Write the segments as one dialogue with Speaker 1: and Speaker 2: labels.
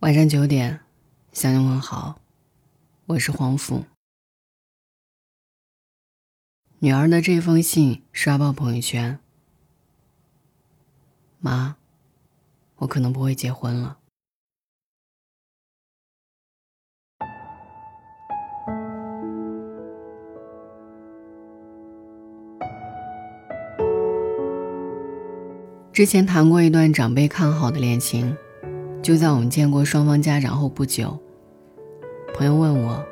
Speaker 1: 晚上九点，向你问好，我是黄甫。女儿的这封信刷爆朋友圈。妈，我可能不会结婚了。之前谈过一段长辈看好的恋情。就在我们见过双方家长后不久，朋友问我：“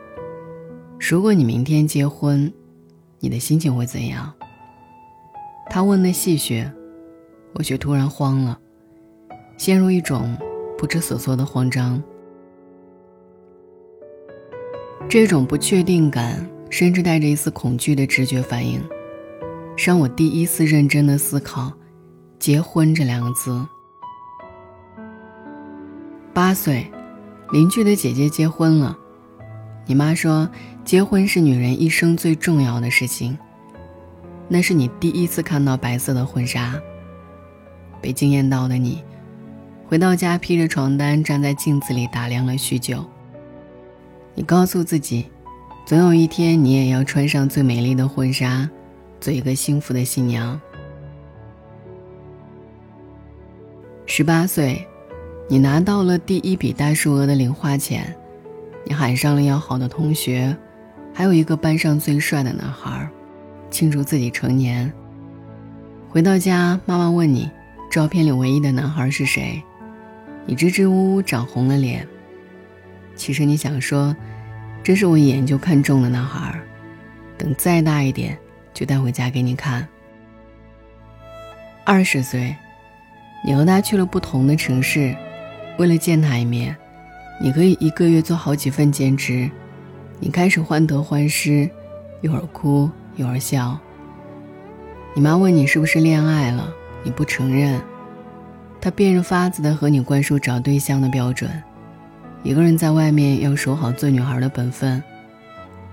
Speaker 1: 如果你明天结婚，你的心情会怎样？”他问的戏谑，我却突然慌了，陷入一种不知所措的慌张。这种不确定感，甚至带着一丝恐惧的直觉反应，让我第一次认真的思考“结婚”这两个字。八岁，邻居的姐姐结婚了。你妈说，结婚是女人一生最重要的事情。那是你第一次看到白色的婚纱。被惊艳到的你，回到家披着床单站在镜子里打量了许久。你告诉自己，总有一天你也要穿上最美丽的婚纱，做一个幸福的新娘。十八岁。你拿到了第一笔大数额的零花钱，你喊上了要好的同学，还有一个班上最帅的男孩，庆祝自己成年。回到家，妈妈问你，照片里唯一的男孩是谁？你支支吾吾，涨红了脸。其实你想说，这是我一眼就看中的男孩，等再大一点，就带回家给你看。二十岁，你和他去了不同的城市。为了见他一面，你可以一个月做好几份兼职。你开始患得患失，一会儿哭一会儿笑。你妈问你是不是恋爱了，你不承认。她变着法子的和你灌输找对象的标准。一个人在外面要守好做女孩的本分。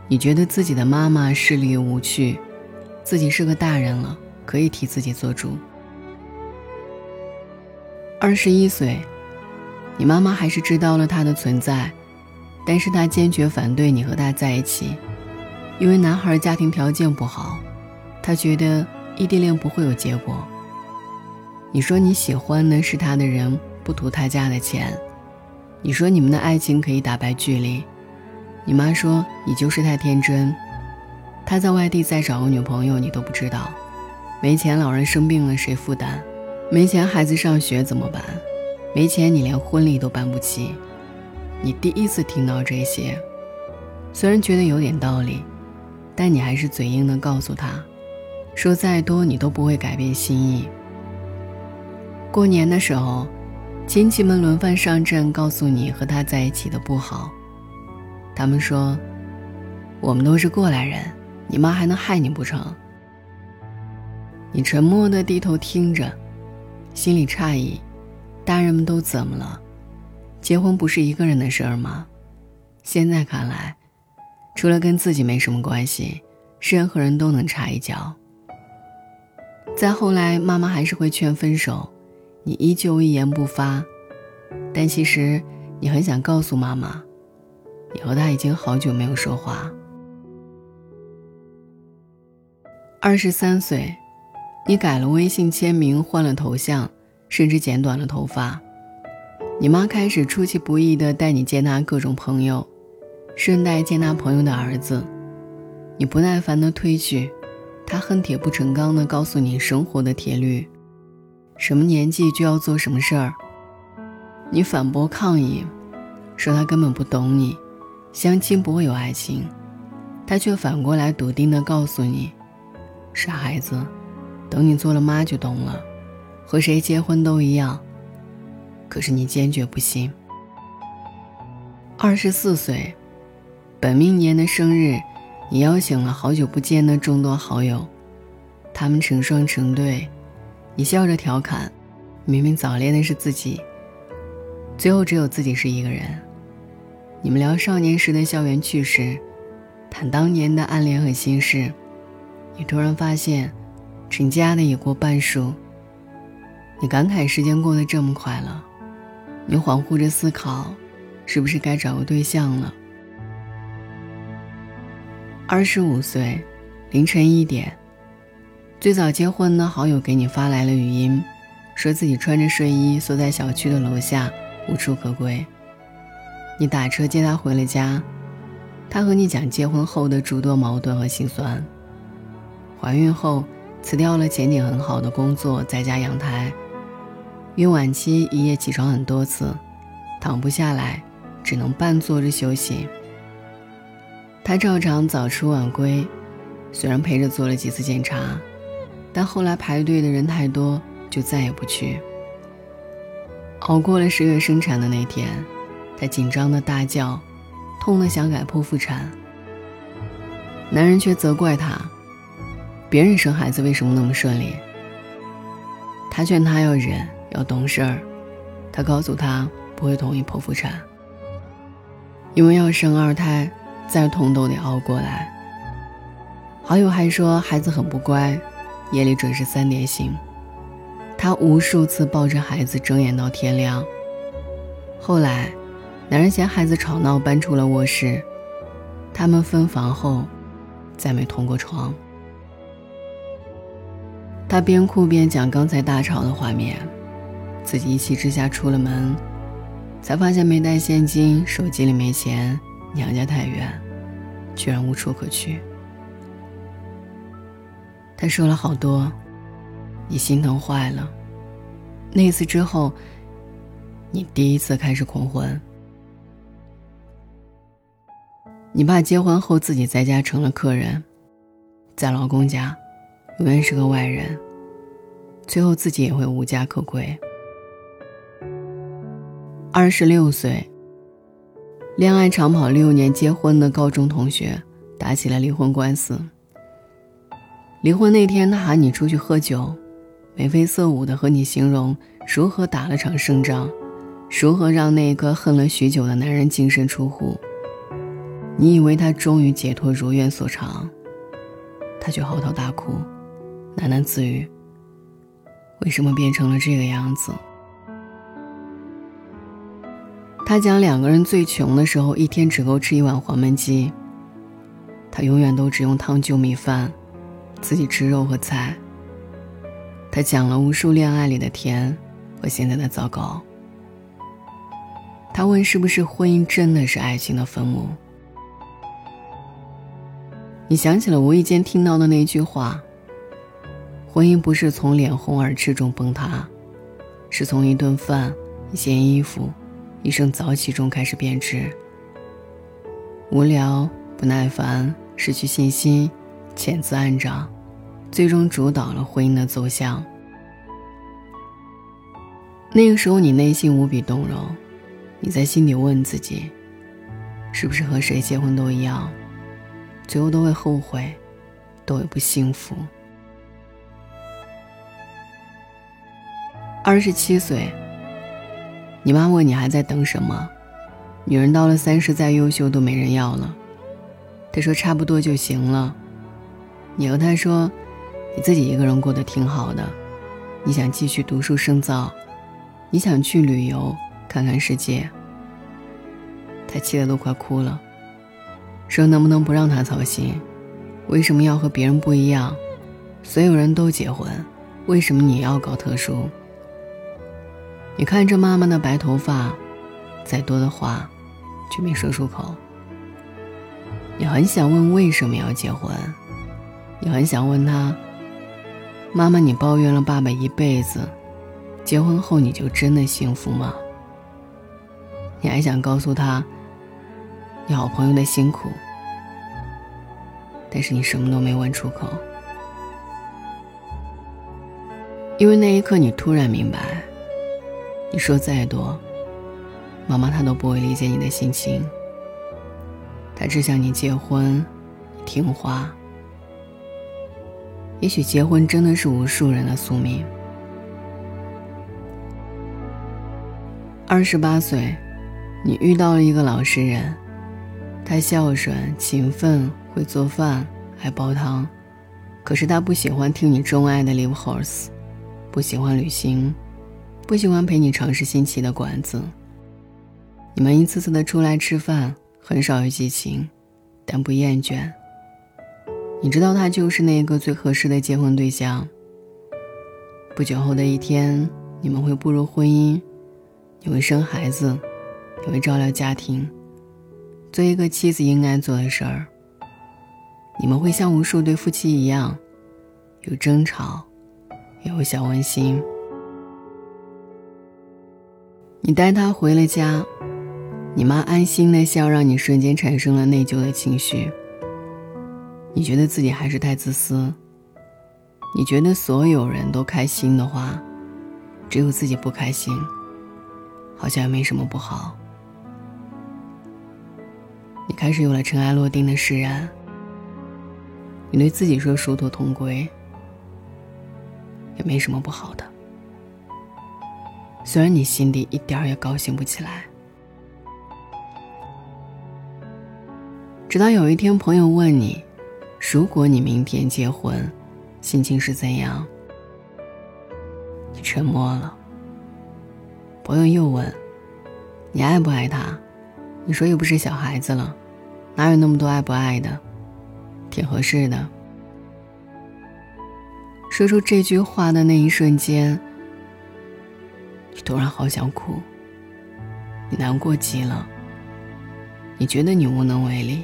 Speaker 1: 你觉得自己的妈妈势利又无趣，自己是个大人了，可以替自己做主。二十一岁。你妈妈还是知道了他的存在，但是她坚决反对你和他在一起，因为男孩家庭条件不好，她觉得异地恋不会有结果。你说你喜欢的是他的人，不图他家的钱，你说你们的爱情可以打败距离，你妈说你就是太天真，他在外地再找个女朋友你都不知道，没钱老人生病了谁负担，没钱孩子上学怎么办？没钱，你连婚礼都办不起。你第一次听到这些，虽然觉得有点道理，但你还是嘴硬的告诉他，说再多你都不会改变心意。过年的时候，亲戚们轮番上阵，告诉你和他在一起的不好。他们说，我们都是过来人，你妈还能害你不成？你沉默的低头听着，心里诧异。大人们都怎么了？结婚不是一个人的事儿吗？现在看来，除了跟自己没什么关系，任何人都能插一脚。再后来，妈妈还是会劝分手，你依旧一言不发。但其实，你很想告诉妈妈，你和他已经好久没有说话。二十三岁，你改了微信签名，换了头像。甚至剪短了头发，你妈开始出其不意地带你见她各种朋友，顺带见她朋友的儿子。你不耐烦地推拒，她恨铁不成钢地告诉你生活的铁律：什么年纪就要做什么事儿。你反驳抗议，说她根本不懂你，相亲不会有爱情。她却反过来笃定地告诉你：傻孩子，等你做了妈就懂了。和谁结婚都一样，可是你坚决不信。二十四岁，本命年的生日，你邀请了好久不见的众多好友，他们成双成对，你笑着调侃，明明早恋的是自己，最后只有自己是一个人。你们聊少年时的校园趣事，谈当年的暗恋和心事，你突然发现，成家的已过半数。你感慨时间过得这么快了，你恍惚着思考，是不是该找个对象了？二十五岁，凌晨一点，最早结婚的好友给你发来了语音，说自己穿着睡衣缩在小区的楼下，无处可归。你打车接他回了家，他和你讲结婚后的诸多矛盾和心酸。怀孕后辞掉了前景很好的工作，在家养胎。孕晚期一夜起床很多次，躺不下来，只能半坐着休息。他照常早出晚归，虽然陪着做了几次检查，但后来排队的人太多，就再也不去。熬过了十月生产的那天。他紧张的大叫，痛的想改剖腹产。男人却责怪他，别人生孩子为什么那么顺利？他劝他要忍，要懂事儿。他告诉他不会同意剖腹产，因为要生二胎，再痛都得熬过来。好友还说孩子很不乖，夜里准时三点醒。他无数次抱着孩子睁眼到天亮。后来。男人嫌孩子吵闹，搬出了卧室。他们分房后，再没同过床。他边哭边讲刚才大吵的画面，自己一气之下出了门，才发现没带现金，手机里没钱，娘家太远，居然无处可去。他说了好多，你心疼坏了。那次之后，你第一次开始恐婚。你爸结婚后自己在家成了客人，在老公家，永远是个外人，最后自己也会无家可归。二十六岁，恋爱长跑六年结婚的高中同学打起了离婚官司。离婚那天，他喊你出去喝酒，眉飞色舞的和你形容如何打了场胜仗，如何让那个恨了许久的男人净身出户。你以为他终于解脱如愿所偿，他却嚎啕大哭，喃喃自语：“为什么变成了这个样子？”他讲两个人最穷的时候，一天只够吃一碗黄焖鸡。他永远都只用汤就米饭，自己吃肉和菜。他讲了无数恋爱里的甜和现在的糟糕。他问：“是不是婚姻真的是爱情的坟墓？”你想起了无意间听到的那句话：“婚姻不是从脸红耳赤中崩塌，是从一顿饭、一件衣服、一声早起中开始变质。无聊、不耐烦、失去信心、潜滋暗长，最终主导了婚姻的走向。那个时候，你内心无比动容，你在心底问自己：是不是和谁结婚都一样？”最后都会后悔，都会不幸福。二十七岁，你妈问你还在等什么？女人到了三十再优秀都没人要了。她说差不多就行了。你和她说，你自己一个人过得挺好的，你想继续读书深造，你想去旅游看看世界。她气得都快哭了。说能不能不让他操心？为什么要和别人不一样？所有人都结婚，为什么你要搞特殊？你看着妈妈的白头发，再多的话，却没说出口。你很想问为什么要结婚？你很想问他：妈妈，你抱怨了爸爸一辈子，结婚后你就真的幸福吗？你还想告诉他？你好朋友的辛苦，但是你什么都没问出口，因为那一刻你突然明白，你说再多，妈妈她都不会理解你的心情。她只想你结婚，听话。也许结婚真的是无数人的宿命。二十八岁，你遇到了一个老实人。他孝顺、勤奋，会做饭，还煲汤。可是他不喜欢听你钟爱的《Live Horse》，不喜欢旅行，不喜欢陪你尝试新奇的馆子。你们一次次的出来吃饭，很少有激情，但不厌倦。你知道他就是那个最合适的结婚对象。不久后的一天，你们会步入婚姻，你会生孩子，你会照料家庭，做一个妻子应该做的事儿。你们会像无数对夫妻一样，有争吵，也有小温馨。你带他回了家，你妈安心的笑，让你瞬间产生了内疚的情绪。你觉得自己还是太自私。你觉得所有人都开心的话，只有自己不开心，好像也没什么不好。你开始有了尘埃落定的释然。你对自己说殊途同归，也没什么不好的。虽然你心里一点儿也高兴不起来。直到有一天，朋友问你：“如果你明天结婚，心情是怎样？”你沉默了。朋友又问：“你爱不爱他？”你说：“又不是小孩子了，哪有那么多爱不爱的？挺合适的。”说出这句话的那一瞬间。你突然好想哭，你难过极了。你觉得你无能为力，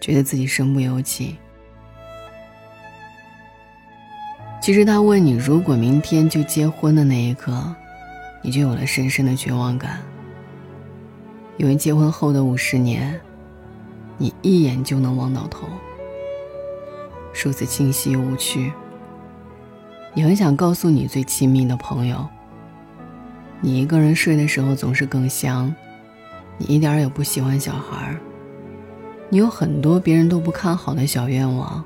Speaker 1: 觉得自己身不由己。其实他问你如果明天就结婚的那一刻，你就有了深深的绝望感。因为结婚后的五十年，你一眼就能望到头，数字清晰无趣。你很想告诉你最亲密的朋友。你一个人睡的时候总是更香，你一点也不喜欢小孩儿，你有很多别人都不看好的小愿望。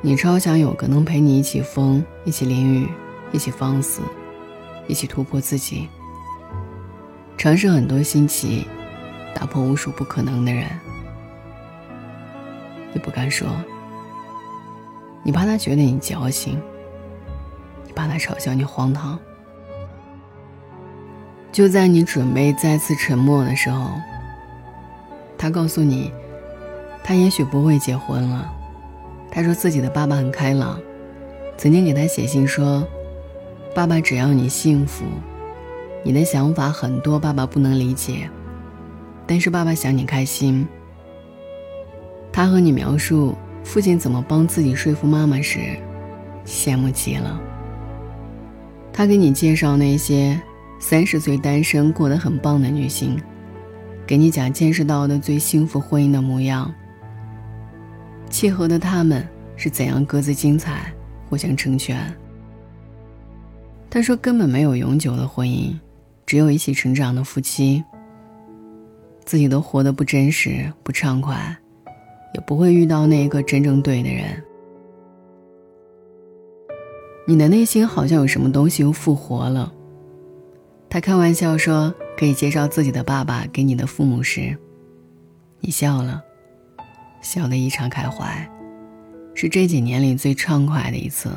Speaker 1: 你超想有个能陪你一起疯、一起淋雨、一起放肆、一起突破自己、尝试很多新奇、打破无数不可能的人。你不敢说，你怕他觉得你矫情，你怕他嘲笑你荒唐。就在你准备再次沉默的时候，他告诉你，他也许不会结婚了。他说自己的爸爸很开朗，曾经给他写信说：“爸爸只要你幸福，你的想法很多，爸爸不能理解，但是爸爸想你开心。”他和你描述父亲怎么帮自己说服妈妈时，羡慕极了。他给你介绍那些。三十岁单身过得很棒的女性，给你讲见识到的最幸福婚姻的模样。契合的他们是怎样各自精彩，互相成全。他说根本没有永久的婚姻，只有一起成长的夫妻。自己都活得不真实、不畅快，也不会遇到那一个真正对的人。你的内心好像有什么东西又复活了。他开玩笑说：“可以介绍自己的爸爸给你的父母时，你笑了，笑得异常开怀，是这几年里最畅快的一次。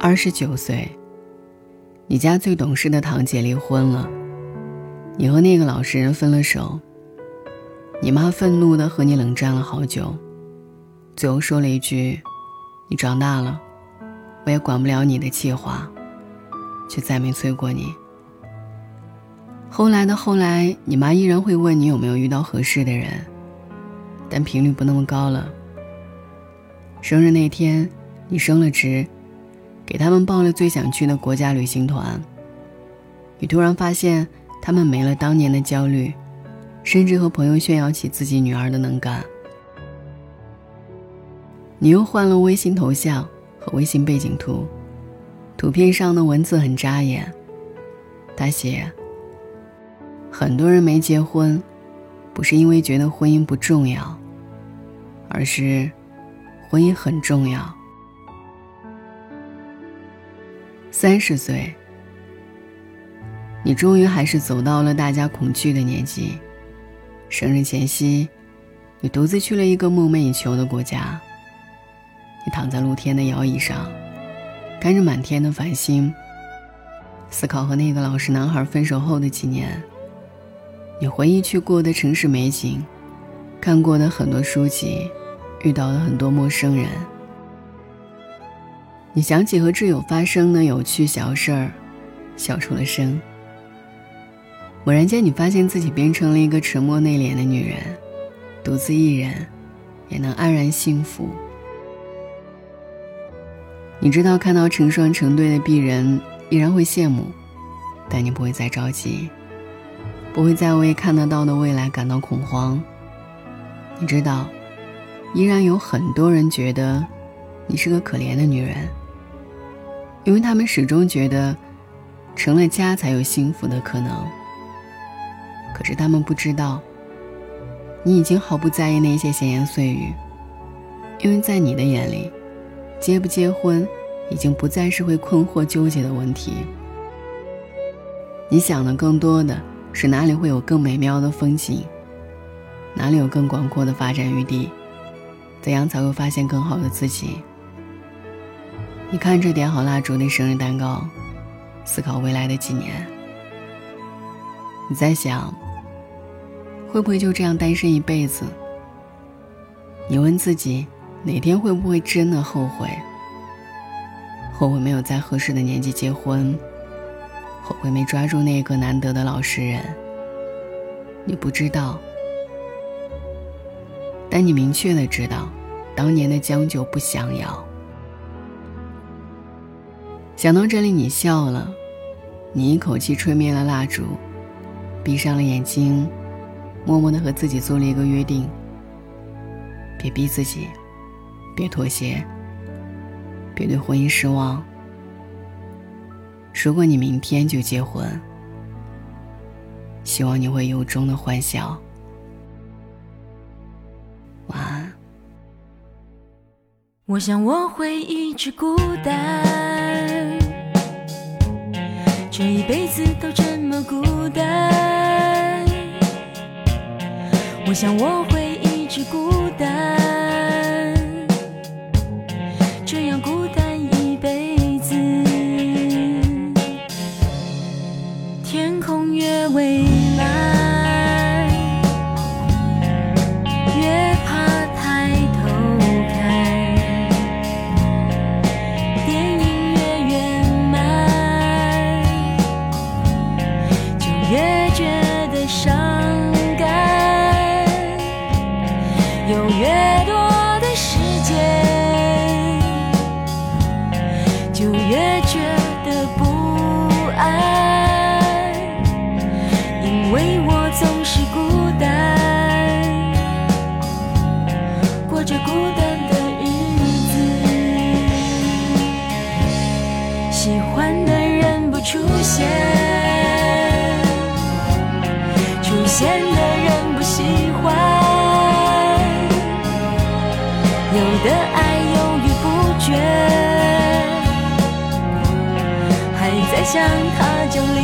Speaker 1: 二十九岁，你家最懂事的堂姐离婚了，你和那个老实人分了手。你妈愤怒的和你冷战了好久，最后说了一句：‘你长大了，我也管不了你的气话。’”却再没催过你。后来的后来，你妈依然会问你有没有遇到合适的人，但频率不那么高了。生日那天，你升了职，给他们报了最想去的国家旅行团。你突然发现，他们没了当年的焦虑，甚至和朋友炫耀起自己女儿的能干。你又换了微信头像和微信背景图。图片上的文字很扎眼。他写：“很多人没结婚，不是因为觉得婚姻不重要，而是婚姻很重要。”三十岁，你终于还是走到了大家恐惧的年纪。生日前夕，你独自去了一个梦寐以求的国家。你躺在露天的摇椅上。看着满天的繁星，思考和那个老实男孩分手后的几年，你回忆去过的城市美景，看过的很多书籍，遇到的很多陌生人。你想起和挚友发生的有趣小事儿，笑出了声。猛然间，你发现自己变成了一个沉默内敛的女人，独自一人，也能安然幸福。你知道，看到成双成对的璧人，依然会羡慕，但你不会再着急，不会再为看得到的未来感到恐慌。你知道，依然有很多人觉得你是个可怜的女人，因为他们始终觉得，成了家才有幸福的可能。可是他们不知道，你已经毫不在意那些闲言碎语，因为在你的眼里，结不结婚已经不再是会困惑纠结的问题。你想的更多的是哪里会有更美妙的风景，哪里有更广阔的发展余地，怎样才会发现更好的自己。你看着点好蜡烛的生日蛋糕，思考未来的几年，你在想。会不会就这样单身一辈子？你问自己，哪天会不会真的后悔？后悔没有在合适的年纪结婚，后悔没抓住那个难得的老实人。你不知道，但你明确的知道，当年的将就不想要。想到这里，你笑了，你一口气吹灭了蜡烛，闭上了眼睛。默默的和自己做了一个约定：别逼自己，别妥协，别对婚姻失望。如果你明天就结婚，希望你会由衷的欢笑。晚安。
Speaker 2: 我想我会一直孤单，这一辈子都这么孤单。我想我会一直孤，见的人不喜欢。有的爱犹豫不决，还在想他就离